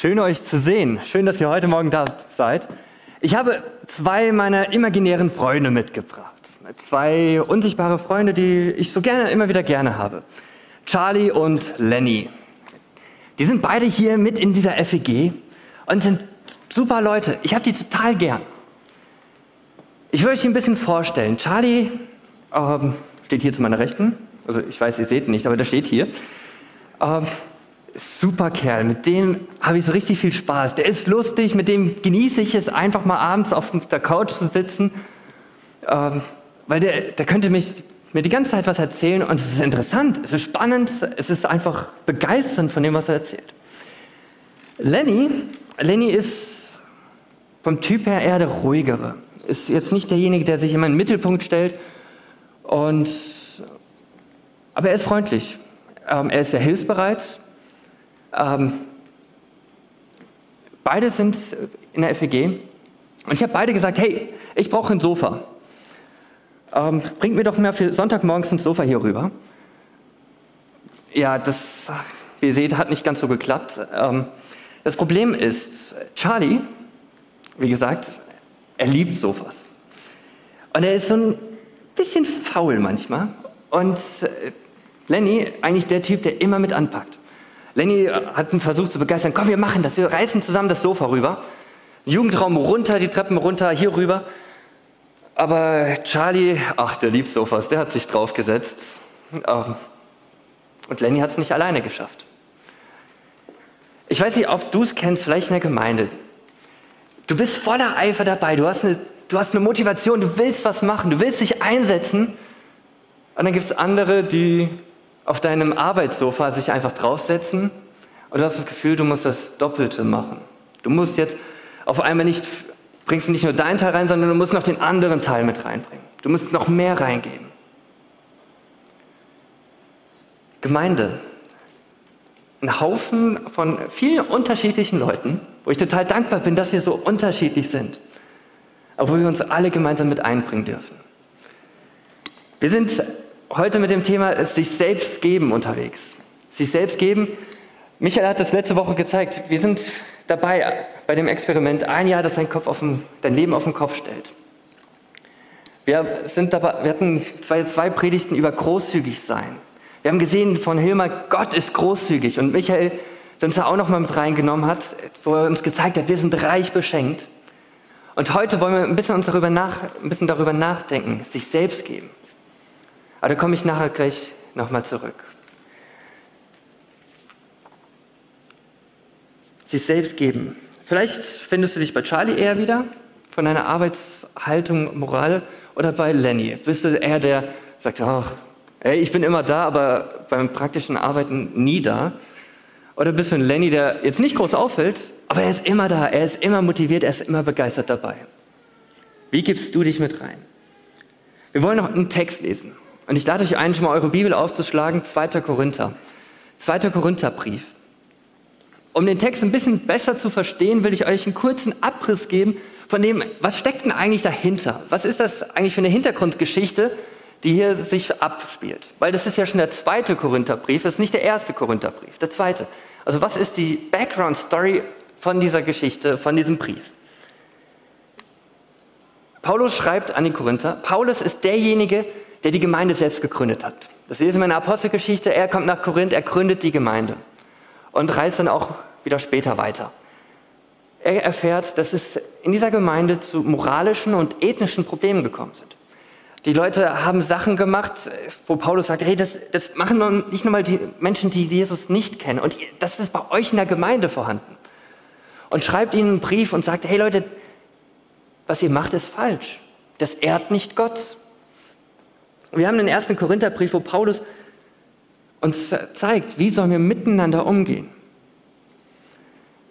Schön euch zu sehen. Schön, dass ihr heute Morgen da seid. Ich habe zwei meiner imaginären Freunde mitgebracht. Zwei unsichtbare Freunde, die ich so gerne, immer wieder gerne habe. Charlie und Lenny. Die sind beide hier mit in dieser FEG und sind super Leute. Ich habe die total gern. Ich will euch ein bisschen vorstellen. Charlie ähm, steht hier zu meiner Rechten. Also ich weiß, ihr seht ihn nicht, aber der steht hier. Ähm, super Kerl, mit dem habe ich so richtig viel Spaß. Der ist lustig, mit dem genieße ich es, einfach mal abends auf der Couch zu sitzen, ähm, weil der, der könnte mich, mir die ganze Zeit was erzählen und es ist interessant, es ist spannend, es ist einfach begeisternd von dem, was er erzählt. Lenny, Lenny ist vom Typ her eher der ruhigere, ist jetzt nicht derjenige, der sich immer in den Mittelpunkt stellt und aber er ist freundlich. Ähm, er ist sehr hilfsbereit, ähm, beide sind in der FEG und ich habe beide gesagt, hey, ich brauche ein Sofa. Ähm, bringt mir doch mal für Sonntagmorgens ein Sofa hier rüber. Ja, das, wie ihr seht, hat nicht ganz so geklappt. Ähm, das Problem ist, Charlie, wie gesagt, er liebt Sofas. Und er ist so ein bisschen faul manchmal. Und äh, Lenny, eigentlich der Typ, der immer mit anpackt. Lenny hat einen Versuch zu begeistern, komm, wir machen das, wir reißen zusammen das Sofa rüber. Jugendraum runter, die Treppen runter, hier rüber. Aber Charlie, ach, der liebt Sofas, der hat sich draufgesetzt. Ähm, und Lenny hat es nicht alleine geschafft. Ich weiß nicht, ob du es kennst, vielleicht in der Gemeinde. Du bist voller Eifer dabei, du hast, eine, du hast eine Motivation, du willst was machen, du willst dich einsetzen. Und dann gibt es andere, die auf deinem Arbeitssofa sich einfach draufsetzen und du hast das Gefühl, du musst das Doppelte machen. Du musst jetzt auf einmal nicht, bringst nicht nur deinen Teil rein, sondern du musst noch den anderen Teil mit reinbringen. Du musst noch mehr reingeben. Gemeinde. Ein Haufen von vielen unterschiedlichen Leuten, wo ich total dankbar bin, dass wir so unterschiedlich sind, aber wo wir uns alle gemeinsam mit einbringen dürfen. Wir sind heute mit dem Thema sich selbst geben unterwegs. Sich selbst geben. Michael hat das letzte Woche gezeigt. Wir sind dabei bei dem Experiment ein Jahr, das dein, Kopf auf den, dein Leben auf den Kopf stellt. Wir, sind dabei, wir hatten zwei, zwei Predigten über großzügig sein. Wir haben gesehen von Hilmar, Gott ist großzügig. Und Michael, der uns da auch noch mal mit reingenommen hat, wo er uns gezeigt hat, wir sind reich beschenkt. Und heute wollen wir ein bisschen, uns darüber nach, ein bisschen darüber nachdenken, sich selbst geben. Aber da komme ich nachher gleich nochmal zurück. Sich selbst geben. Vielleicht findest du dich bei Charlie eher wieder, von deiner Arbeitshaltung, Moral, oder bei Lenny. Bist du eher der, sagt, oh, ey, ich bin immer da, aber beim praktischen Arbeiten nie da? Oder bist du ein Lenny, der jetzt nicht groß auffällt, aber er ist immer da, er ist immer motiviert, er ist immer begeistert dabei? Wie gibst du dich mit rein? Wir wollen noch einen Text lesen. Und ich lade euch ein, schon mal eure Bibel aufzuschlagen, 2. Korinther. 2. Korintherbrief. Um den Text ein bisschen besser zu verstehen, will ich euch einen kurzen Abriss geben von dem, was steckt denn eigentlich dahinter? Was ist das eigentlich für eine Hintergrundgeschichte, die hier sich abspielt? Weil das ist ja schon der zweite Korintherbrief, das ist nicht der erste Korintherbrief, der zweite. Also was ist die Background Story von dieser Geschichte, von diesem Brief? Paulus schreibt an die Korinther, Paulus ist derjenige, der die Gemeinde selbst gegründet hat. Das lesen wir in der Apostelgeschichte. Er kommt nach Korinth, er gründet die Gemeinde und reist dann auch wieder später weiter. Er erfährt, dass es in dieser Gemeinde zu moralischen und ethnischen Problemen gekommen sind. Die Leute haben Sachen gemacht, wo Paulus sagt, hey, das, das machen nicht nur mal die Menschen, die Jesus nicht kennen. Und das ist bei euch in der Gemeinde vorhanden. Und schreibt ihnen einen Brief und sagt, hey Leute, was ihr macht, ist falsch. Das ehrt nicht Gott. Wir haben den ersten Korintherbrief, wo Paulus uns zeigt, wie sollen wir miteinander umgehen.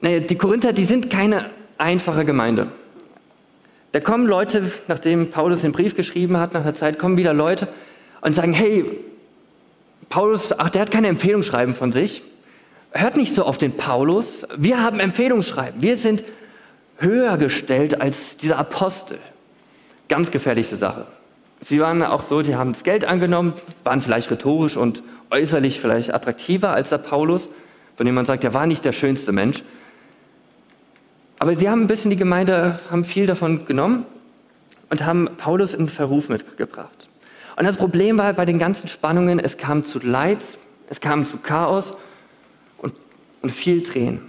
Naja, die Korinther, die sind keine einfache Gemeinde. Da kommen Leute, nachdem Paulus den Brief geschrieben hat, nach einer Zeit kommen wieder Leute und sagen, hey, Paulus, ach, der hat keine Empfehlungsschreiben von sich. Hört nicht so auf den Paulus. Wir haben Empfehlungsschreiben. Wir sind höher gestellt als dieser Apostel. Ganz gefährliche Sache. Sie waren auch so, die haben das Geld angenommen, waren vielleicht rhetorisch und äußerlich vielleicht attraktiver als der Paulus, von dem man sagt, er war nicht der schönste Mensch. Aber sie haben ein bisschen die Gemeinde, haben viel davon genommen und haben Paulus in Verruf mitgebracht. Und das Problem war bei den ganzen Spannungen, es kam zu Leid, es kam zu Chaos und, und viel Tränen.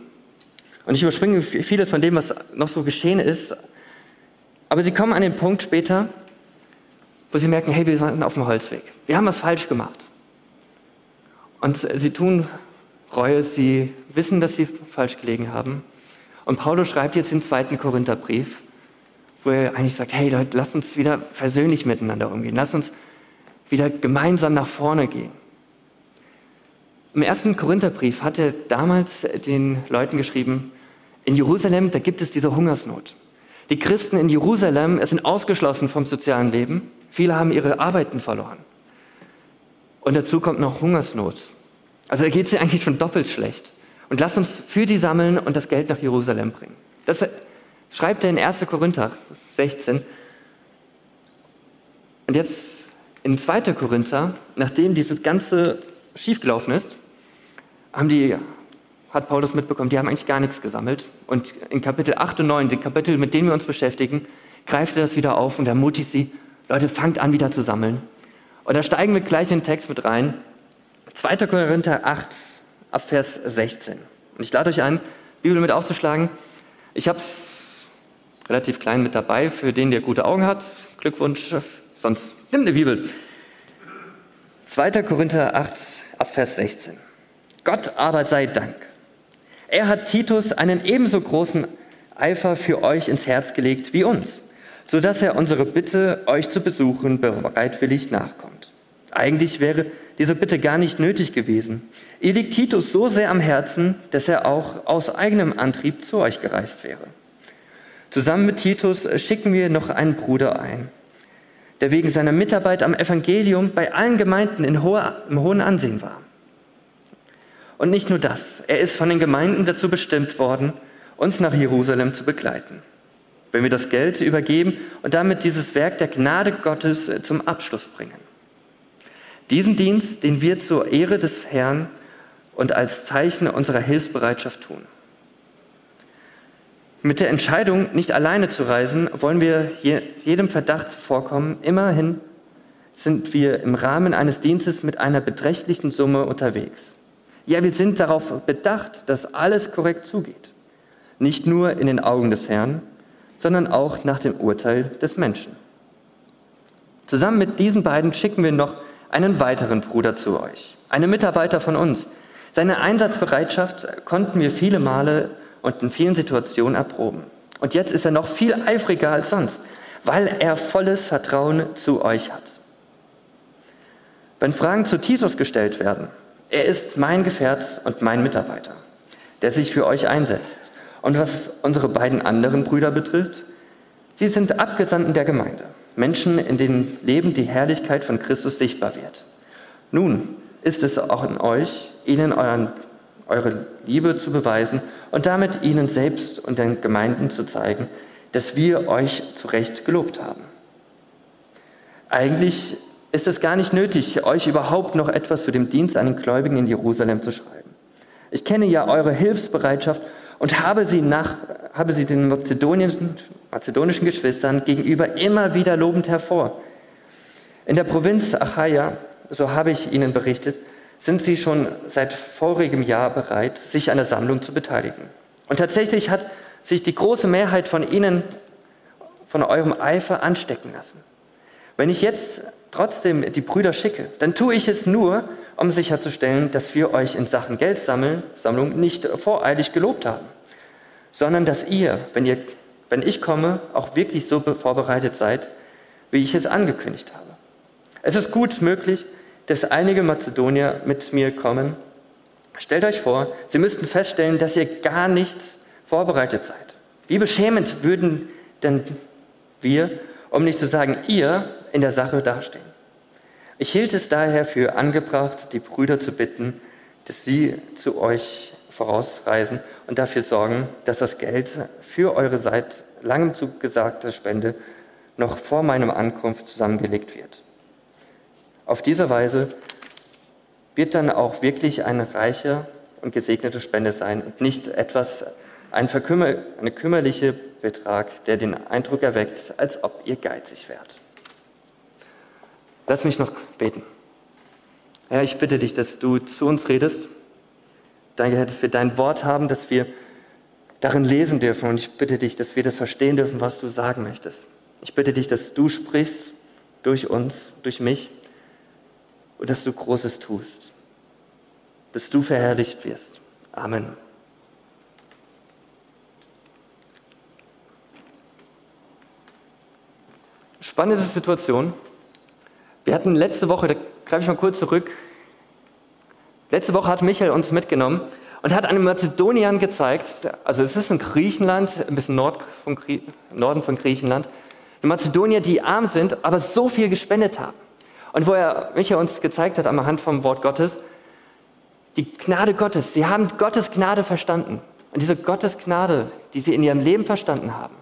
Und ich überspringe vieles von dem, was noch so geschehen ist. Aber sie kommen an den Punkt später, wo sie merken, hey, wir sind auf dem Holzweg. Wir haben was falsch gemacht. Und sie tun Reue, sie wissen, dass sie falsch gelegen haben. Und Paulus schreibt jetzt den zweiten Korintherbrief, wo er eigentlich sagt, hey Leute, lasst uns wieder versöhnlich miteinander umgehen. Lasst uns wieder gemeinsam nach vorne gehen. Im ersten Korintherbrief hat er damals den Leuten geschrieben, in Jerusalem, da gibt es diese Hungersnot. Die Christen in Jerusalem sind ausgeschlossen vom sozialen Leben. Viele haben ihre Arbeiten verloren. Und dazu kommt noch Hungersnot. Also da geht es eigentlich schon doppelt schlecht. Und lasst uns für die sammeln und das Geld nach Jerusalem bringen. Das schreibt er in 1. Korinther 16. Und jetzt in 2. Korinther, nachdem dieses Ganze schiefgelaufen ist, haben die, hat Paulus mitbekommen, die haben eigentlich gar nichts gesammelt. Und in Kapitel 8 und 9, die Kapitel, mit denen wir uns beschäftigen, greift er das wieder auf und ermutigt sie, Leute, fangt an, wieder zu sammeln. Und da steigen wir gleich in den Text mit rein. 2. Korinther 8, ab Vers 16. Und ich lade euch ein, Bibel mit aufzuschlagen. Ich habe es relativ klein mit dabei, für den, der gute Augen hat. Glückwunsch, sonst nimm die Bibel. 2. Korinther 8, ab Vers 16. Gott aber sei Dank. Er hat Titus einen ebenso großen Eifer für euch ins Herz gelegt wie uns sodass er unsere Bitte, euch zu besuchen, bereitwillig nachkommt. Eigentlich wäre diese Bitte gar nicht nötig gewesen. Ihr liegt Titus so sehr am Herzen, dass er auch aus eigenem Antrieb zu euch gereist wäre. Zusammen mit Titus schicken wir noch einen Bruder ein, der wegen seiner Mitarbeit am Evangelium bei allen Gemeinden in hoher, im hohen Ansehen war. Und nicht nur das, er ist von den Gemeinden dazu bestimmt worden, uns nach Jerusalem zu begleiten wenn wir das Geld übergeben und damit dieses Werk der Gnade Gottes äh, zum Abschluss bringen. Diesen Dienst, den wir zur Ehre des Herrn und als Zeichen unserer Hilfsbereitschaft tun. Mit der Entscheidung, nicht alleine zu reisen, wollen wir jedem Verdacht zuvorkommen. Immerhin sind wir im Rahmen eines Dienstes mit einer beträchtlichen Summe unterwegs. Ja, wir sind darauf bedacht, dass alles korrekt zugeht. Nicht nur in den Augen des Herrn, sondern auch nach dem Urteil des Menschen. Zusammen mit diesen beiden schicken wir noch einen weiteren Bruder zu euch, einen Mitarbeiter von uns. Seine Einsatzbereitschaft konnten wir viele Male und in vielen Situationen erproben. Und jetzt ist er noch viel eifriger als sonst, weil er volles Vertrauen zu euch hat. Wenn Fragen zu Titus gestellt werden, er ist mein Gefährt und mein Mitarbeiter, der sich für euch einsetzt. Und was unsere beiden anderen Brüder betrifft, sie sind Abgesandten der Gemeinde, Menschen, in denen Leben die Herrlichkeit von Christus sichtbar wird. Nun ist es auch in euch, ihnen euren, eure Liebe zu beweisen und damit ihnen selbst und den Gemeinden zu zeigen, dass wir euch zu Recht gelobt haben. Eigentlich ist es gar nicht nötig, euch überhaupt noch etwas zu dem Dienst an den Gläubigen in Jerusalem zu schreiben. Ich kenne ja eure Hilfsbereitschaft und habe sie, nach, habe sie den mazedonischen, mazedonischen Geschwistern gegenüber immer wieder lobend hervor. In der Provinz Achaia, so habe ich ihnen berichtet, sind sie schon seit vorigem Jahr bereit, sich an der Sammlung zu beteiligen. Und tatsächlich hat sich die große Mehrheit von ihnen von eurem Eifer anstecken lassen. Wenn ich jetzt trotzdem die Brüder schicke, dann tue ich es nur, um sicherzustellen, dass wir euch in Sachen Geldsammlung nicht voreilig gelobt haben, sondern dass ihr, wenn, ihr, wenn ich komme, auch wirklich so vorbereitet seid, wie ich es angekündigt habe. Es ist gut möglich, dass einige Mazedonier mit mir kommen. Stellt euch vor, sie müssten feststellen, dass ihr gar nicht vorbereitet seid. Wie beschämend würden denn wir, um nicht zu sagen ihr, in der Sache dastehen? Ich hielt es daher für angebracht, die Brüder zu bitten, dass sie zu euch vorausreisen und dafür sorgen, dass das Geld für eure seit langem zugesagte Spende noch vor meinem Ankunft zusammengelegt wird. Auf diese Weise wird dann auch wirklich eine reiche und gesegnete Spende sein und nicht etwas, ein verkümmer, eine kümmerliche Betrag, der den Eindruck erweckt, als ob ihr geizig wärt. Lass mich noch beten. Herr, ich bitte dich, dass du zu uns redest. Danke, Herr, dass wir dein Wort haben, dass wir darin lesen dürfen. Und ich bitte dich, dass wir das verstehen dürfen, was du sagen möchtest. Ich bitte dich, dass du sprichst durch uns, durch mich und dass du Großes tust. Dass du verherrlicht wirst. Amen. Spannende Situation. Wir hatten letzte Woche, da greife ich mal kurz zurück, letzte Woche hat Michael uns mitgenommen und hat einem Mazedoniern gezeigt, also es ist in Griechenland, ein bisschen Nord von Norden von Griechenland, die Mazedonier, die arm sind, aber so viel gespendet haben. Und wo er Michael uns gezeigt hat, am Hand vom Wort Gottes, die Gnade Gottes, sie haben Gottes Gnade verstanden. Und diese Gottes Gnade, die sie in ihrem Leben verstanden haben,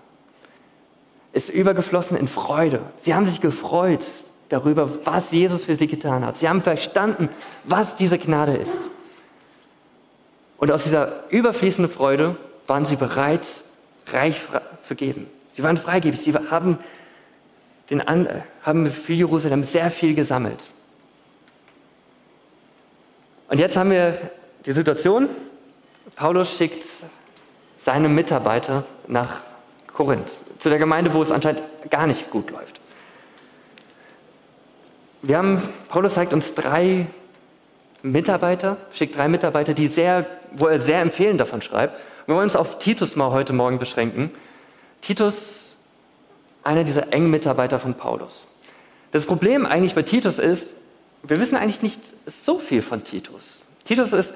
ist übergeflossen in Freude. Sie haben sich gefreut darüber, was Jesus für sie getan hat. Sie haben verstanden, was diese Gnade ist. Und aus dieser überfließenden Freude waren sie bereit, reich zu geben. Sie waren freigebig. Sie haben, den, haben für Jerusalem sehr viel gesammelt. Und jetzt haben wir die Situation, Paulus schickt seine Mitarbeiter nach Korinth, zu der Gemeinde, wo es anscheinend gar nicht gut läuft. Wir haben, Paulus zeigt uns drei Mitarbeiter, schickt drei Mitarbeiter, die sehr, wo er sehr empfehlend davon schreibt. Wir wollen uns auf Titus mal heute Morgen beschränken. Titus, einer dieser engen Mitarbeiter von Paulus. Das Problem eigentlich bei Titus ist, wir wissen eigentlich nicht so viel von Titus. Titus ist,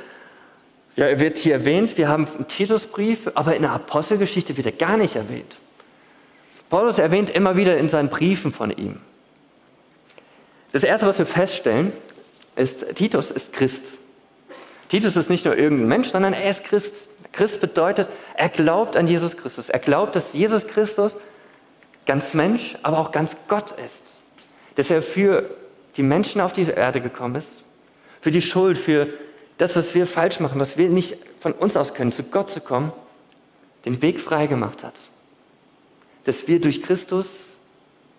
ja, er wird hier erwähnt, wir haben einen Titusbrief, aber in der Apostelgeschichte wird er gar nicht erwähnt. Paulus erwähnt immer wieder in seinen Briefen von ihm. Das Erste, was wir feststellen, ist, Titus ist Christ. Titus ist nicht nur irgendein Mensch, sondern er ist Christ. Christ bedeutet, er glaubt an Jesus Christus. Er glaubt, dass Jesus Christus ganz Mensch, aber auch ganz Gott ist. Dass er für die Menschen auf diese Erde gekommen ist, für die Schuld, für das, was wir falsch machen, was wir nicht von uns aus können, zu Gott zu kommen, den Weg frei gemacht hat. Dass wir durch Christus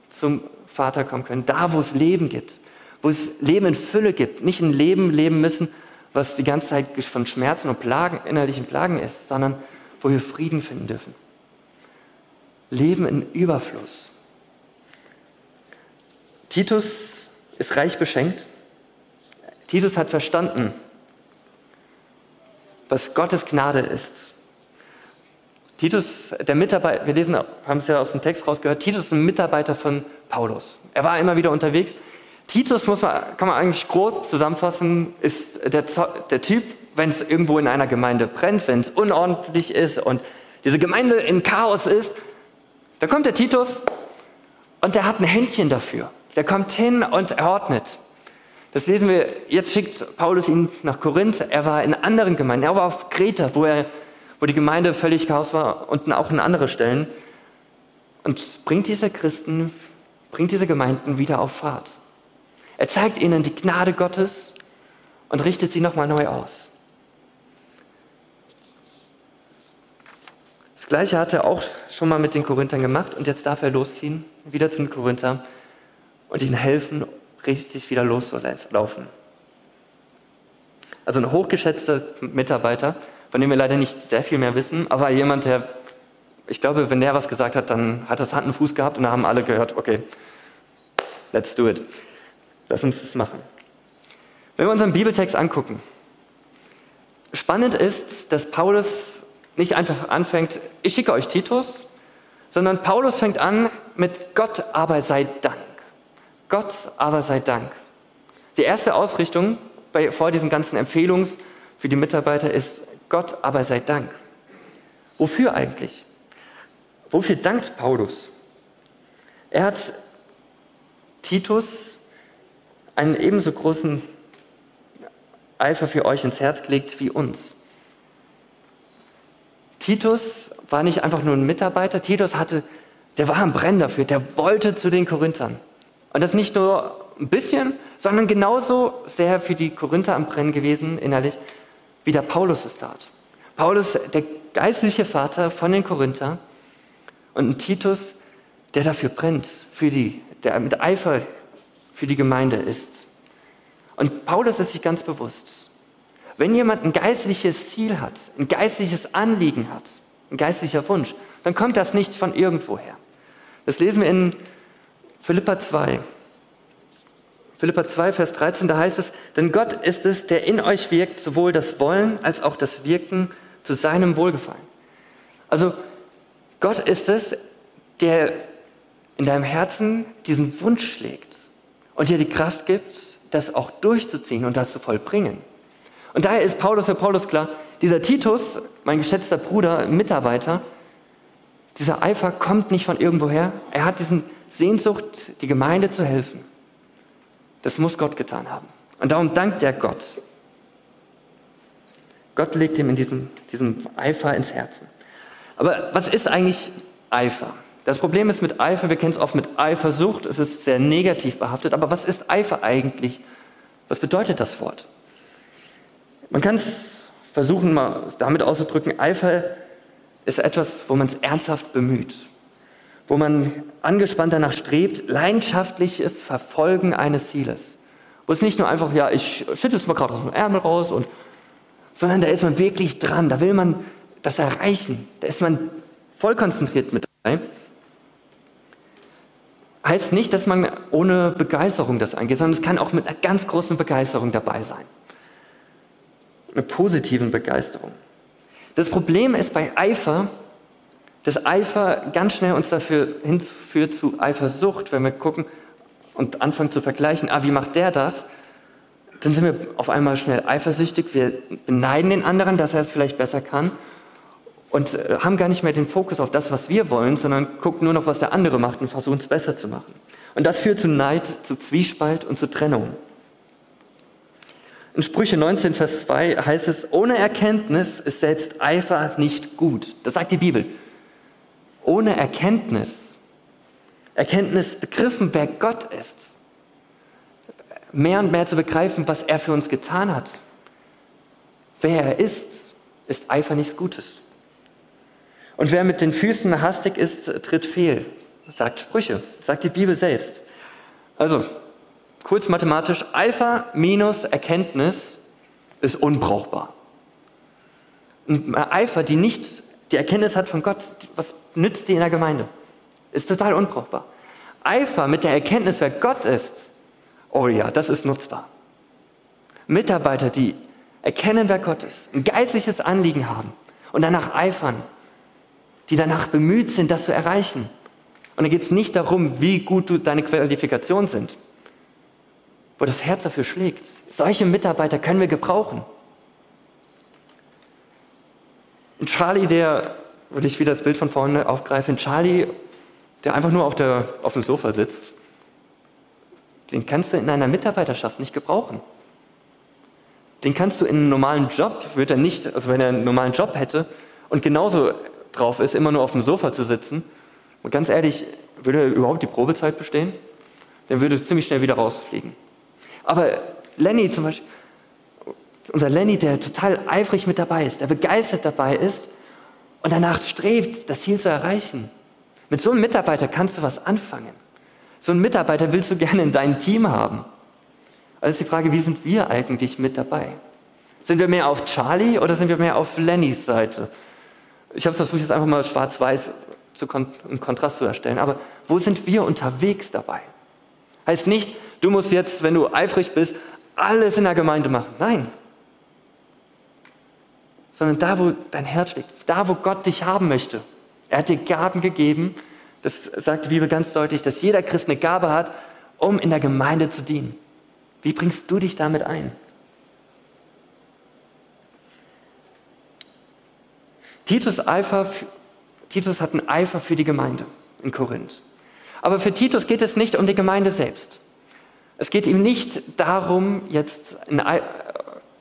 zum Vater kommen können, da wo es Leben gibt, wo es Leben in Fülle gibt, nicht ein Leben leben müssen, was die ganze Zeit von Schmerzen und Plagen, innerlichen Plagen ist, sondern wo wir Frieden finden dürfen. Leben in Überfluss. Titus ist reich beschenkt. Titus hat verstanden, was Gottes Gnade ist. Titus, der Mitarbeiter, wir lesen, haben es ja aus dem Text rausgehört, Titus ist ein Mitarbeiter von Paulus. Er war immer wieder unterwegs. Titus muss man, kann man eigentlich grob zusammenfassen, ist der, der Typ, wenn es irgendwo in einer Gemeinde brennt, wenn es unordentlich ist und diese Gemeinde in Chaos ist, da kommt der Titus und der hat ein Händchen dafür. Der kommt hin und ordnet. Das lesen wir, jetzt schickt Paulus ihn nach Korinth. Er war in anderen Gemeinden, er war auf Kreta, wo, er, wo die Gemeinde völlig Chaos war und auch in andere Stellen. Und bringt diese Christen, bringt diese Gemeinden wieder auf Fahrt. Er zeigt ihnen die Gnade Gottes und richtet sie nochmal neu aus. Das Gleiche hat er auch schon mal mit den Korinthern gemacht und jetzt darf er losziehen, wieder zu den Korinthern und ihnen helfen, richtig wieder loszulaufen. Also ein hochgeschätzter Mitarbeiter, von dem wir leider nicht sehr viel mehr wissen, aber jemand, der, ich glaube, wenn der was gesagt hat, dann hat das Hand und Fuß gehabt und da haben alle gehört, okay, let's do it. Lass uns das machen. Wenn wir unseren Bibeltext angucken, spannend ist, dass Paulus nicht einfach anfängt, ich schicke euch Titus, sondern Paulus fängt an mit Gott aber sei Dank. Gott aber sei Dank. Die erste Ausrichtung bei, vor diesen ganzen Empfehlungen für die Mitarbeiter ist Gott aber sei Dank. Wofür eigentlich? Wofür dankt Paulus? Er hat Titus einen ebenso großen Eifer für euch ins Herz gelegt wie uns. Titus war nicht einfach nur ein Mitarbeiter, Titus hatte, der war am Brennen dafür, der wollte zu den Korinthern. Und das nicht nur ein bisschen, sondern genauso sehr für die Korinther am Brennen gewesen, innerlich, wie der Paulus es tat. Paulus, der geistliche Vater von den Korinther und ein Titus, der dafür brennt, für die, der mit Eifer für die Gemeinde ist. Und Paulus ist sich ganz bewusst, wenn jemand ein geistliches Ziel hat, ein geistliches Anliegen hat, ein geistlicher Wunsch, dann kommt das nicht von irgendwoher. Das lesen wir in Philippa 2. Philippa 2, Vers 13, da heißt es, denn Gott ist es, der in euch wirkt, sowohl das Wollen als auch das Wirken zu seinem Wohlgefallen. Also Gott ist es, der in deinem Herzen diesen Wunsch schlägt und dir die Kraft gibt, das auch durchzuziehen und das zu vollbringen. Und daher ist Paulus für Paulus klar, dieser Titus, mein geschätzter Bruder, Mitarbeiter, dieser Eifer kommt nicht von irgendwoher. Er hat diesen Sehnsucht, die Gemeinde zu helfen. Das muss Gott getan haben. Und darum dankt er Gott. Gott legt ihm in diesem, diesem Eifer ins Herzen. Aber was ist eigentlich Eifer? Das Problem ist mit Eifer, wir kennen es oft mit Eifersucht, es ist sehr negativ behaftet, aber was ist Eifer eigentlich? Was bedeutet das Wort? Man kann es versuchen, mal damit auszudrücken, Eifer ist etwas, wo man es ernsthaft bemüht, wo man angespannt danach strebt, leidenschaftliches Verfolgen eines Zieles. Wo es nicht nur einfach, ja, ich schüttel es mal gerade aus dem Ärmel raus, und, sondern da ist man wirklich dran, da will man das erreichen, da ist man voll konzentriert mit dabei. Heißt nicht, dass man ohne Begeisterung das angeht, sondern es kann auch mit einer ganz großen Begeisterung dabei sein. Eine positiven Begeisterung. Das Problem ist bei Eifer, dass Eifer ganz schnell uns dafür hinführt zu Eifersucht, wenn wir gucken und anfangen zu vergleichen, ah, wie macht der das? Dann sind wir auf einmal schnell eifersüchtig, wir beneiden den anderen, dass er es vielleicht besser kann und äh, haben gar nicht mehr den Fokus auf das, was wir wollen, sondern gucken nur noch, was der andere macht und versuchen es besser zu machen. Und das führt zu Neid, zu Zwiespalt und zu Trennung. In Sprüche 19, Vers 2 heißt es, ohne Erkenntnis ist selbst Eifer nicht gut. Das sagt die Bibel. Ohne Erkenntnis, Erkenntnis begriffen, wer Gott ist, mehr und mehr zu begreifen, was er für uns getan hat, wer er ist, ist Eifer nichts Gutes. Und wer mit den Füßen hastig ist, tritt fehl, sagt Sprüche, sagt die Bibel selbst. Also, kurz mathematisch, Alpha minus Erkenntnis ist unbrauchbar. Und Eifer, die nicht die Erkenntnis hat von Gott, was nützt die in der Gemeinde? Ist total unbrauchbar. Eifer mit der Erkenntnis, wer Gott ist, oh ja, das ist nutzbar. Mitarbeiter, die erkennen, wer Gott ist, ein geistliches Anliegen haben und danach eifern, die danach bemüht sind, das zu erreichen. Und da geht es nicht darum, wie gut du deine Qualifikationen sind, wo das Herz dafür schlägt. Solche Mitarbeiter können wir gebrauchen. Und Charlie, der, würde ich wieder das Bild von vorne aufgreifen, Charlie, der einfach nur auf, der, auf dem Sofa sitzt, den kannst du in einer Mitarbeiterschaft nicht gebrauchen. Den kannst du in einem normalen Job, würde er nicht, also wenn er einen normalen Job hätte und genauso drauf ist, immer nur auf dem Sofa zu sitzen, und ganz ehrlich, würde er überhaupt die Probezeit bestehen? Dann würde er ziemlich schnell wieder rausfliegen. Aber Lenny zum Beispiel, unser Lenny, der total eifrig mit dabei ist, der begeistert dabei ist und danach strebt, das Ziel zu erreichen. Mit so einem Mitarbeiter kannst du was anfangen. So einen Mitarbeiter willst du gerne in deinem Team haben. Also ist die Frage, wie sind wir eigentlich mit dabei? Sind wir mehr auf Charlie oder sind wir mehr auf Lennys Seite? Ich habe versucht, jetzt einfach mal schwarz-weiß einen Kontrast zu erstellen. Aber wo sind wir unterwegs dabei? Heißt nicht, du musst jetzt, wenn du eifrig bist, alles in der Gemeinde machen. Nein. Sondern da, wo dein Herz steckt, da, wo Gott dich haben möchte. Er hat dir Gaben gegeben. Das sagt die Bibel ganz deutlich, dass jeder Christ eine Gabe hat, um in der Gemeinde zu dienen. Wie bringst du dich damit ein? Titus, Eifer, Titus hat einen Eifer für die Gemeinde in Korinth. Aber für Titus geht es nicht um die Gemeinde selbst. Es geht ihm nicht darum, jetzt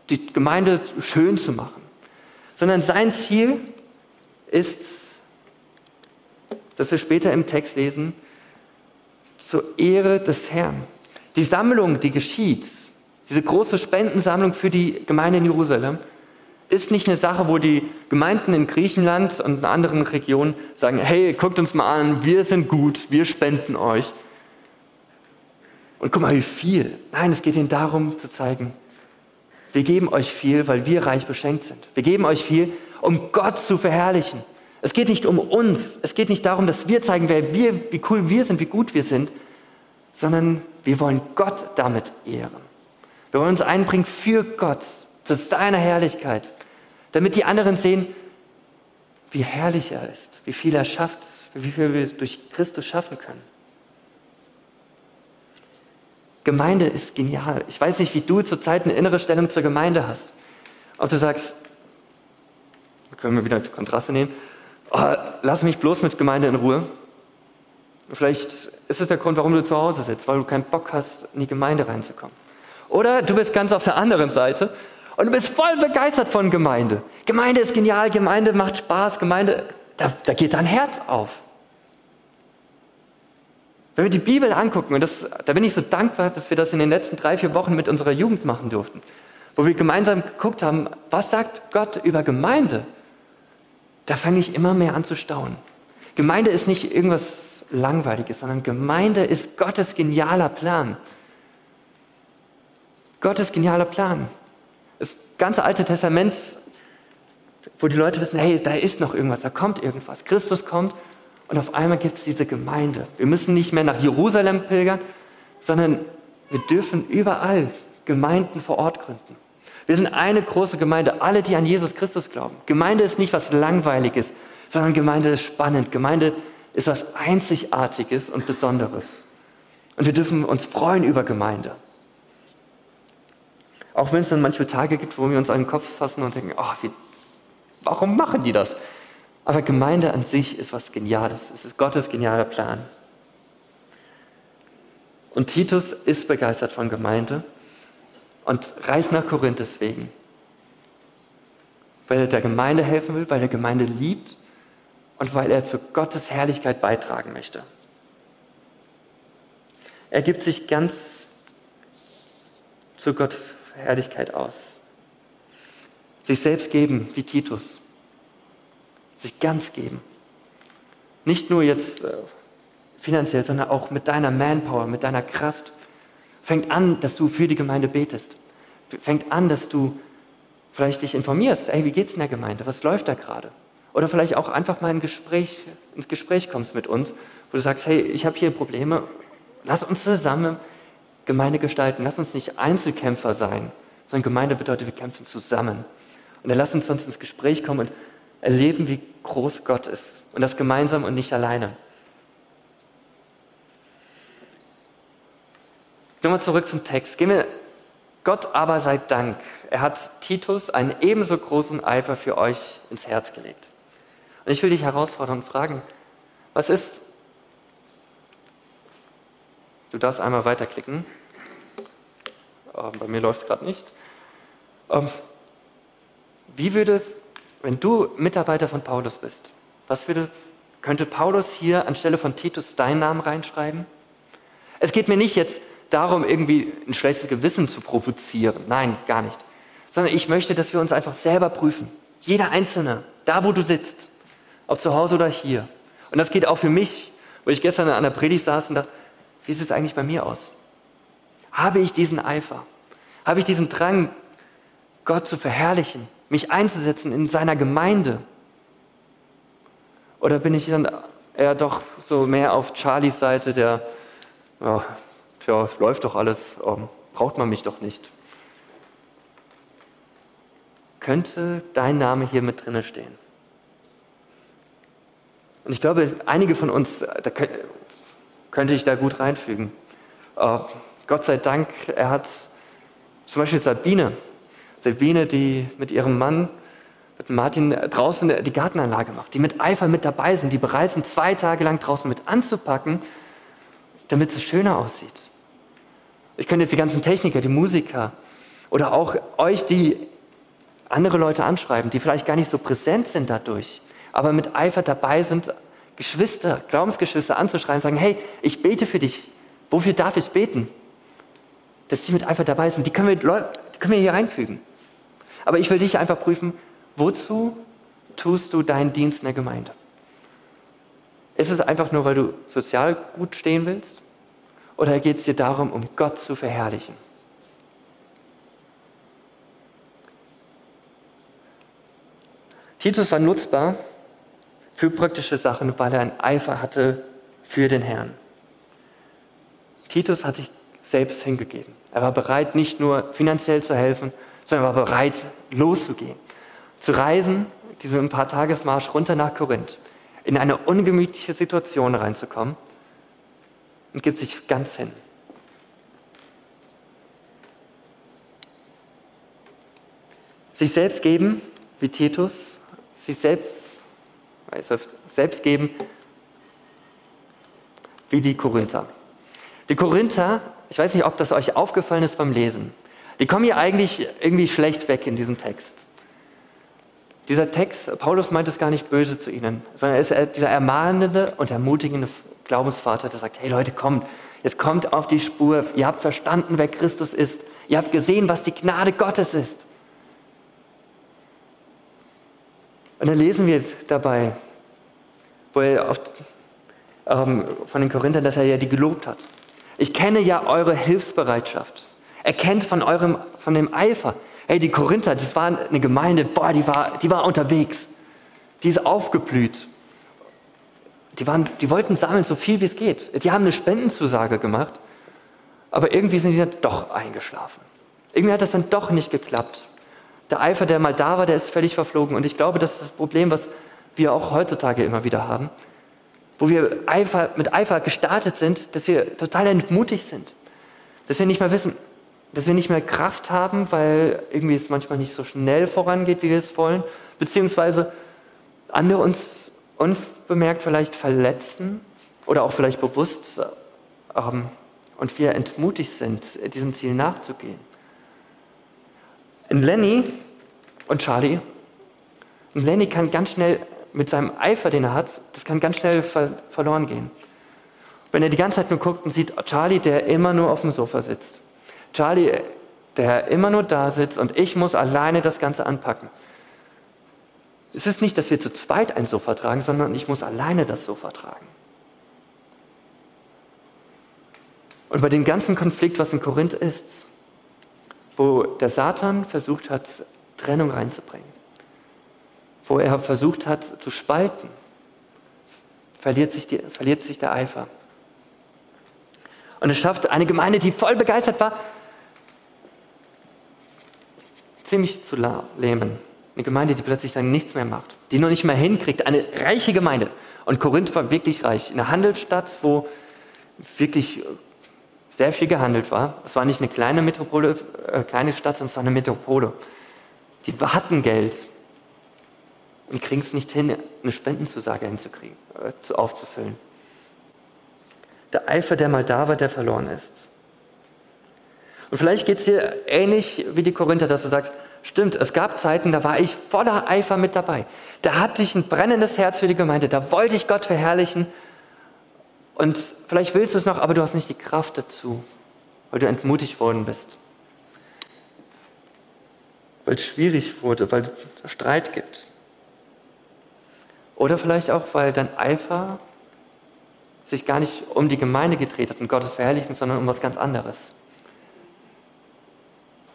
die Gemeinde schön zu machen, sondern sein Ziel ist, das wir später im Text lesen, zur Ehre des Herrn. Die Sammlung, die geschieht, diese große Spendensammlung für die Gemeinde in Jerusalem, ist nicht eine Sache, wo die Gemeinden in Griechenland und in anderen Regionen sagen, hey, guckt uns mal an, wir sind gut, wir spenden euch. Und guck mal, wie viel. Nein, es geht ihnen darum zu zeigen, wir geben euch viel, weil wir reich beschenkt sind. Wir geben euch viel, um Gott zu verherrlichen. Es geht nicht um uns. Es geht nicht darum, dass wir zeigen, wer wir, wie cool wir sind, wie gut wir sind, sondern wir wollen Gott damit ehren. Wir wollen uns einbringen für Gott, zu seiner Herrlichkeit, damit die anderen sehen, wie herrlich er ist, wie viel er schafft, wie viel wir durch Christus schaffen können. Gemeinde ist genial. Ich weiß nicht, wie du zurzeit eine innere Stellung zur Gemeinde hast. Ob du sagst, können wir wieder Kontraste nehmen, oh, lass mich bloß mit Gemeinde in Ruhe. Vielleicht ist es der Grund, warum du zu Hause sitzt, weil du keinen Bock hast, in die Gemeinde reinzukommen. Oder du bist ganz auf der anderen Seite und du bist voll begeistert von Gemeinde. Gemeinde ist genial, Gemeinde macht Spaß, Gemeinde, da, da geht dein Herz auf. Wenn wir die Bibel angucken, und das, da bin ich so dankbar, dass wir das in den letzten drei, vier Wochen mit unserer Jugend machen durften, wo wir gemeinsam geguckt haben, was sagt Gott über Gemeinde? Da fange ich immer mehr an zu staunen. Gemeinde ist nicht irgendwas Langweiliges, sondern Gemeinde ist Gottes genialer Plan. Gottes genialer Plan. Das ganze Alte Testament, wo die Leute wissen, hey, da ist noch irgendwas, da kommt irgendwas. Christus kommt und auf einmal gibt es diese Gemeinde. Wir müssen nicht mehr nach Jerusalem pilgern, sondern wir dürfen überall Gemeinden vor Ort gründen. Wir sind eine große Gemeinde, alle, die an Jesus Christus glauben. Gemeinde ist nicht was Langweiliges, sondern Gemeinde ist spannend. Gemeinde ist was Einzigartiges und Besonderes. Und wir dürfen uns freuen über Gemeinde. Auch wenn es dann manchmal Tage gibt, wo wir uns an den Kopf fassen und denken, oh, wie, warum machen die das? Aber Gemeinde an sich ist was Geniales. Es ist Gottes genialer Plan. Und Titus ist begeistert von Gemeinde und reist nach Korinth deswegen. Weil er der Gemeinde helfen will, weil er Gemeinde liebt und weil er zu Gottes Herrlichkeit beitragen möchte. Er gibt sich ganz zu Gottes Herrlichkeit aus. Sich selbst geben wie Titus sich ganz geben. Nicht nur jetzt äh, finanziell, sondern auch mit deiner Manpower, mit deiner Kraft. Fängt an, dass du für die Gemeinde betest. Fängt an, dass du vielleicht dich informierst, hey, wie geht's in der Gemeinde? Was läuft da gerade? Oder vielleicht auch einfach mal ein Gespräch, ins Gespräch kommst mit uns, wo du sagst, hey, ich habe hier Probleme, lass uns zusammen Gemeinde gestalten. Lass uns nicht Einzelkämpfer sein, sondern Gemeinde bedeutet, wir kämpfen zusammen. Und dann lass uns sonst ins Gespräch kommen und erleben, wie groß Gott ist. Und das gemeinsam und nicht alleine. Nochmal zurück zum Text. Gehen wir, Gott aber sei Dank. Er hat Titus einen ebenso großen Eifer für euch ins Herz gelegt. Und ich will dich herausfordern und fragen, was ist, du darfst einmal weiterklicken, ähm, bei mir läuft es gerade nicht, ähm, wie würde es wenn du Mitarbeiter von Paulus bist, was würde, könnte Paulus hier anstelle von Titus deinen Namen reinschreiben? Es geht mir nicht jetzt darum, irgendwie ein schlechtes Gewissen zu provozieren. Nein, gar nicht. Sondern ich möchte, dass wir uns einfach selber prüfen. Jeder Einzelne, da wo du sitzt, ob zu Hause oder hier. Und das geht auch für mich, wo ich gestern an der Predigt saß und dachte, wie sieht es eigentlich bei mir aus? Habe ich diesen Eifer? Habe ich diesen Drang, Gott zu verherrlichen? mich einzusetzen in seiner Gemeinde? Oder bin ich dann eher doch so mehr auf Charlies Seite, der, ja, tja, läuft doch alles, ähm, braucht man mich doch nicht? Könnte dein Name hier mit drinne stehen? Und ich glaube, einige von uns, da könnte ich da gut reinfügen. Äh, Gott sei Dank, er hat zum Beispiel Sabine, Sabine, die mit ihrem Mann, mit Martin draußen die Gartenanlage macht, die mit Eifer mit dabei sind, die bereit sind, zwei Tage lang draußen mit anzupacken, damit es schöner aussieht. Ich könnte jetzt die ganzen Techniker, die Musiker oder auch euch, die andere Leute anschreiben, die vielleicht gar nicht so präsent sind dadurch, aber mit Eifer dabei sind, Geschwister, Glaubensgeschwister anzuschreiben, sagen, hey, ich bete für dich. Wofür darf ich beten? Dass sie mit Eifer dabei sind, die können wir, die können wir hier einfügen. Aber ich will dich einfach prüfen, wozu tust du deinen Dienst in der Gemeinde? Ist es einfach nur, weil du sozial gut stehen willst? Oder geht es dir darum, um Gott zu verherrlichen? Titus war nutzbar für praktische Sachen, weil er einen Eifer hatte für den Herrn. Titus hat sich selbst hingegeben. Er war bereit, nicht nur finanziell zu helfen, sondern war bereit, loszugehen, zu reisen, diesen paar Tagesmarsch runter nach Korinth, in eine ungemütliche Situation reinzukommen und gibt sich ganz hin. Sich selbst geben, wie Titus, sich selbst, also selbst geben, wie die Korinther. Die Korinther, ich weiß nicht, ob das euch aufgefallen ist beim Lesen, die kommen hier eigentlich irgendwie schlecht weg in diesem Text. Dieser Text, Paulus meint es gar nicht böse zu ihnen, sondern er ist dieser ermahnende und ermutigende Glaubensvater, der sagt, hey Leute, kommt, jetzt kommt auf die Spur, ihr habt verstanden, wer Christus ist, ihr habt gesehen, was die Gnade Gottes ist. Und dann lesen wir dabei, wo er oft, ähm, von den Korinthern, dass er ja die gelobt hat. Ich kenne ja eure Hilfsbereitschaft. Er kennt von, eurem, von dem Eifer. Hey, die Korinther, das war eine Gemeinde, boah, die war, die war unterwegs. Die ist aufgeblüht. Die, waren, die wollten sammeln, so viel wie es geht. Die haben eine Spendenzusage gemacht, aber irgendwie sind sie dann doch eingeschlafen. Irgendwie hat das dann doch nicht geklappt. Der Eifer, der mal da war, der ist völlig verflogen. Und ich glaube, das ist das Problem, was wir auch heutzutage immer wieder haben. Wo wir Eifer, mit Eifer gestartet sind, dass wir total entmutigt sind. Dass wir nicht mehr wissen, dass wir nicht mehr Kraft haben, weil irgendwie es manchmal nicht so schnell vorangeht, wie wir es wollen. Beziehungsweise andere uns unbemerkt vielleicht verletzen oder auch vielleicht bewusst ähm, und wir entmutigt sind, diesem Ziel nachzugehen. In Lenny und Charlie, in Lenny kann ganz schnell mit seinem Eifer, den er hat, das kann ganz schnell ver verloren gehen. Wenn er die ganze Zeit nur guckt und sieht Charlie, der immer nur auf dem Sofa sitzt. Charlie, der immer nur da sitzt und ich muss alleine das Ganze anpacken. Es ist nicht, dass wir zu zweit ein Sofa tragen, sondern ich muss alleine das Sofa tragen. Und bei dem ganzen Konflikt, was in Korinth ist, wo der Satan versucht hat, Trennung reinzubringen, wo er versucht hat zu spalten, verliert sich, die, verliert sich der Eifer. Und es schafft eine Gemeinde, die voll begeistert war, ziemlich zu lähmen. Eine Gemeinde, die plötzlich dann nichts mehr macht, die noch nicht mehr hinkriegt. Eine reiche Gemeinde. Und Korinth war wirklich reich. Eine Handelsstadt, wo wirklich sehr viel gehandelt war. Es war nicht eine kleine Metropole, äh, kleine Stadt, sondern es war eine Metropole. Die hatten Geld und kriegen es nicht hin, eine Spendenzusage hinzukriegen, äh, aufzufüllen. Der Eifer, der mal da war, der verloren ist. Und vielleicht geht es dir ähnlich wie die Korinther, dass du sagst, Stimmt, es gab Zeiten, da war ich voller Eifer mit dabei. Da hatte ich ein brennendes Herz für die Gemeinde, da wollte ich Gott verherrlichen. Und vielleicht willst du es noch, aber du hast nicht die Kraft dazu, weil du entmutigt worden bist. Weil es schwierig wurde, weil es Streit gibt. Oder vielleicht auch, weil dein Eifer sich gar nicht um die Gemeinde gedreht hat und Gottes Verherrlichen, sondern um was ganz anderes.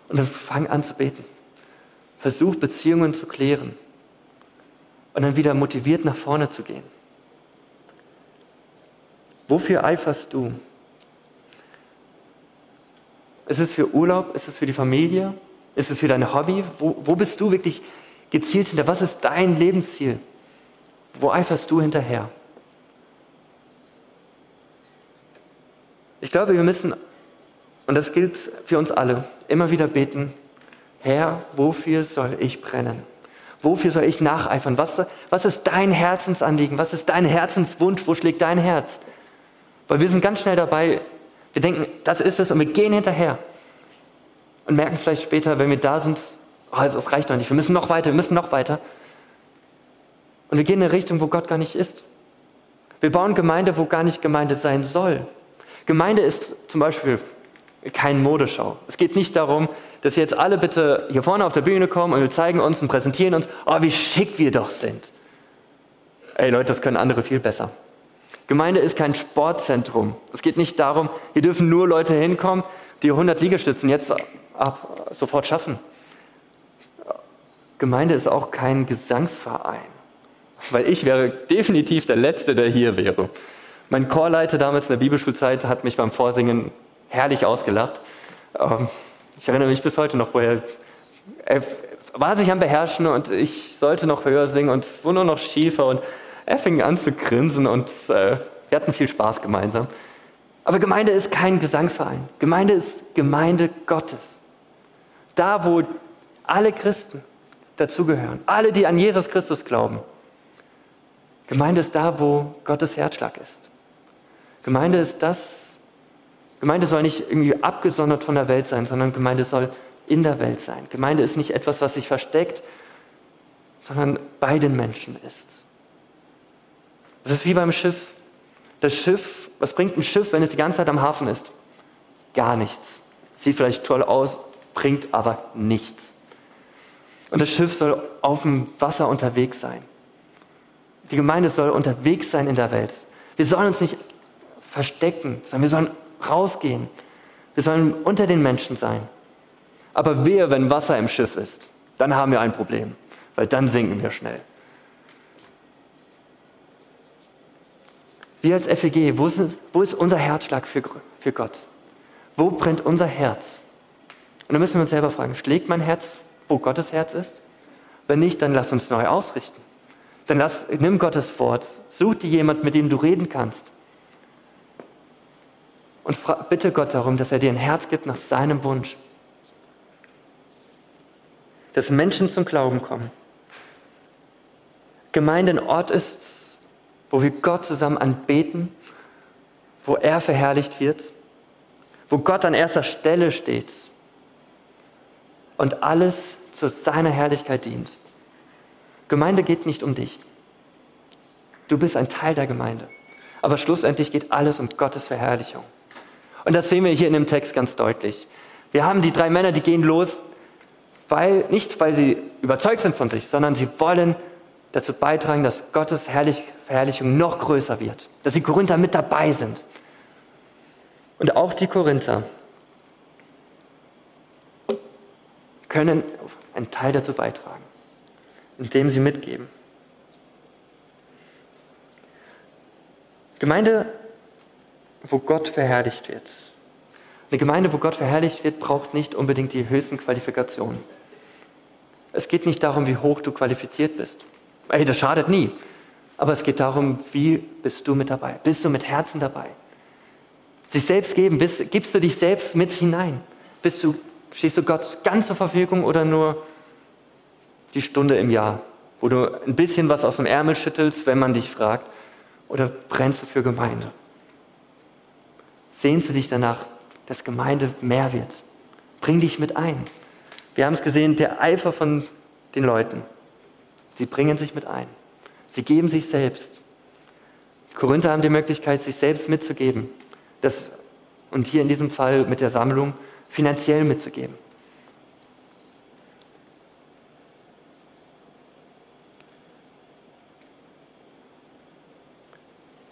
Und dann fang an zu beten. Versuch, Beziehungen zu klären und dann wieder motiviert nach vorne zu gehen. Wofür eiferst du? Ist es für Urlaub? Ist es für die Familie? Ist es für dein Hobby? Wo, wo bist du wirklich gezielt hinter? Was ist dein Lebensziel? Wo eiferst du hinterher? Ich glaube, wir müssen, und das gilt für uns alle, immer wieder beten, Herr, wofür soll ich brennen? Wofür soll ich nacheifern? Was, was ist dein Herzensanliegen? Was ist dein Herzenswunsch? Wo schlägt dein Herz? Weil wir sind ganz schnell dabei, wir denken, das ist es und wir gehen hinterher. Und merken vielleicht später, wenn wir da sind, oh, also es reicht noch nicht, wir müssen noch weiter, wir müssen noch weiter. Und wir gehen in eine Richtung, wo Gott gar nicht ist. Wir bauen Gemeinde, wo gar nicht Gemeinde sein soll. Gemeinde ist zum Beispiel kein Modeschau. Es geht nicht darum, dass jetzt alle bitte hier vorne auf der Bühne kommen und wir zeigen uns und präsentieren uns, oh, wie schick wir doch sind. Ey Leute, das können andere viel besser. Gemeinde ist kein Sportzentrum. Es geht nicht darum, hier dürfen nur Leute hinkommen, die 100 Liegestützen jetzt ab, sofort schaffen. Gemeinde ist auch kein Gesangsverein, weil ich wäre definitiv der Letzte, der hier wäre. Mein Chorleiter damals in der Bibelschulzeit hat mich beim Vorsingen herrlich ausgelacht. Ähm, ich erinnere mich bis heute noch, wo er, er war sich am Beherrschen und ich sollte noch höher singen und es wurde nur noch schiefer und er fing an zu grinsen und äh, wir hatten viel Spaß gemeinsam. Aber Gemeinde ist kein Gesangsverein. Gemeinde ist Gemeinde Gottes. Da, wo alle Christen dazugehören, alle, die an Jesus Christus glauben. Gemeinde ist da, wo Gottes Herzschlag ist. Gemeinde ist das, Gemeinde soll nicht irgendwie abgesondert von der Welt sein, sondern Gemeinde soll in der Welt sein. Gemeinde ist nicht etwas, was sich versteckt, sondern bei den Menschen ist. Es ist wie beim Schiff. Das Schiff, was bringt ein Schiff, wenn es die ganze Zeit am Hafen ist? Gar nichts. Sieht vielleicht toll aus, bringt aber nichts. Und das Schiff soll auf dem Wasser unterwegs sein. Die Gemeinde soll unterwegs sein in der Welt. Wir sollen uns nicht verstecken, sondern wir sollen rausgehen. Wir sollen unter den Menschen sein. Aber wehe, wenn Wasser im Schiff ist, dann haben wir ein Problem, weil dann sinken wir schnell. Wir als FEG, wo ist, wo ist unser Herzschlag für, für Gott? Wo brennt unser Herz? Und dann müssen wir uns selber fragen, schlägt mein Herz, wo Gottes Herz ist? Wenn nicht, dann lass uns neu ausrichten. Dann lass, nimm Gottes Wort, such dir jemand, mit dem du reden kannst. Und bitte Gott darum, dass er dir ein Herz gibt nach seinem Wunsch. Dass Menschen zum Glauben kommen. Gemeinde ein Ort ist, wo wir Gott zusammen anbeten, wo er verherrlicht wird, wo Gott an erster Stelle steht und alles zu seiner Herrlichkeit dient. Gemeinde geht nicht um dich. Du bist ein Teil der Gemeinde. Aber schlussendlich geht alles um Gottes Verherrlichung. Und das sehen wir hier in dem Text ganz deutlich. Wir haben die drei Männer, die gehen los, weil, nicht weil sie überzeugt sind von sich, sondern sie wollen dazu beitragen, dass Gottes Herrlich Verherrlichung noch größer wird, dass die Korinther mit dabei sind. Und auch die Korinther können einen Teil dazu beitragen, indem sie mitgeben. Gemeinde, wo Gott verherrlicht wird. Eine Gemeinde, wo Gott verherrlicht wird, braucht nicht unbedingt die höchsten Qualifikationen. Es geht nicht darum, wie hoch du qualifiziert bist. Ey, das schadet nie. Aber es geht darum, wie bist du mit dabei? Bist du mit Herzen dabei? Sich selbst geben, bist, gibst du dich selbst mit hinein? Bist du, stehst du Gott ganz zur Verfügung oder nur die Stunde im Jahr, wo du ein bisschen was aus dem Ärmel schüttelst, wenn man dich fragt? Oder brennst du für Gemeinde? Sehnst du dich danach, dass Gemeinde mehr wird? Bring dich mit ein. Wir haben es gesehen, der Eifer von den Leuten. Sie bringen sich mit ein. Sie geben sich selbst. Die Korinther haben die Möglichkeit, sich selbst mitzugeben. Das, und hier in diesem Fall mit der Sammlung finanziell mitzugeben.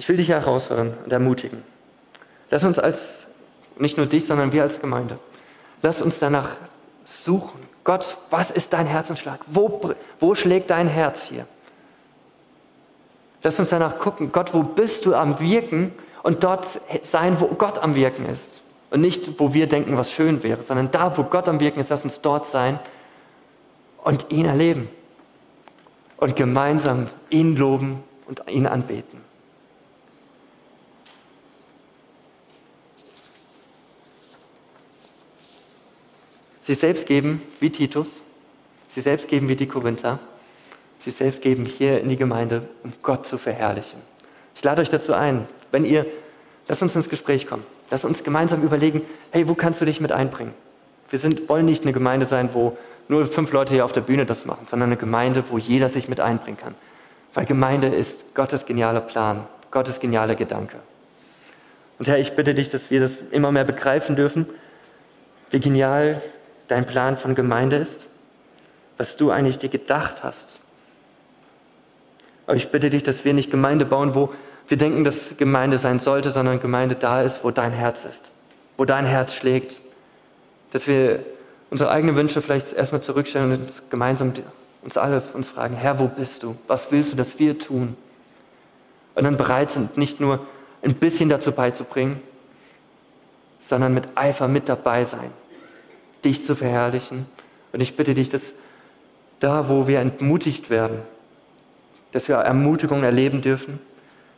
Ich will dich herausfordern und ermutigen. Lass uns als, nicht nur dich, sondern wir als Gemeinde, lass uns danach suchen. Gott, was ist dein Herzenschlag? Wo, wo schlägt dein Herz hier? Lass uns danach gucken, Gott, wo bist du am Wirken und dort sein, wo Gott am Wirken ist. Und nicht, wo wir denken, was schön wäre, sondern da, wo Gott am Wirken ist, lass uns dort sein und ihn erleben. Und gemeinsam ihn loben und ihn anbeten. Sie selbst geben wie Titus, sie selbst geben wie die Korinther, sie selbst geben hier in die Gemeinde, um Gott zu verherrlichen. Ich lade euch dazu ein, wenn ihr, lasst uns ins Gespräch kommen, lasst uns gemeinsam überlegen, hey, wo kannst du dich mit einbringen? Wir sind, wollen nicht eine Gemeinde sein, wo nur fünf Leute hier auf der Bühne das machen, sondern eine Gemeinde, wo jeder sich mit einbringen kann. Weil Gemeinde ist Gottes genialer Plan, Gottes genialer Gedanke. Und Herr, ich bitte dich, dass wir das immer mehr begreifen dürfen wie genial dein Plan von Gemeinde ist, was du eigentlich dir gedacht hast. Aber ich bitte dich, dass wir nicht Gemeinde bauen, wo wir denken, dass Gemeinde sein sollte, sondern Gemeinde da ist, wo dein Herz ist, wo dein Herz schlägt. Dass wir unsere eigenen Wünsche vielleicht erstmal zurückstellen und uns gemeinsam uns alle uns fragen, Herr, wo bist du? Was willst du, dass wir tun? Und dann bereit sind, nicht nur ein bisschen dazu beizubringen, sondern mit Eifer mit dabei sein, dich zu verherrlichen. Und ich bitte dich, dass da, wo wir entmutigt werden, dass wir Ermutigung erleben dürfen,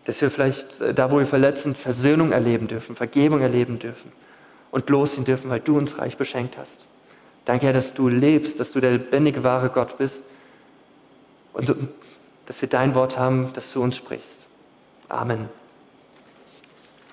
dass wir vielleicht äh, da, wo wir verletzen, Versöhnung erleben dürfen, Vergebung erleben dürfen und losziehen dürfen, weil du uns reich beschenkt hast. Danke, Herr, dass du lebst, dass du der lebendige, wahre Gott bist und dass wir dein Wort haben, das zu uns sprichst. Amen.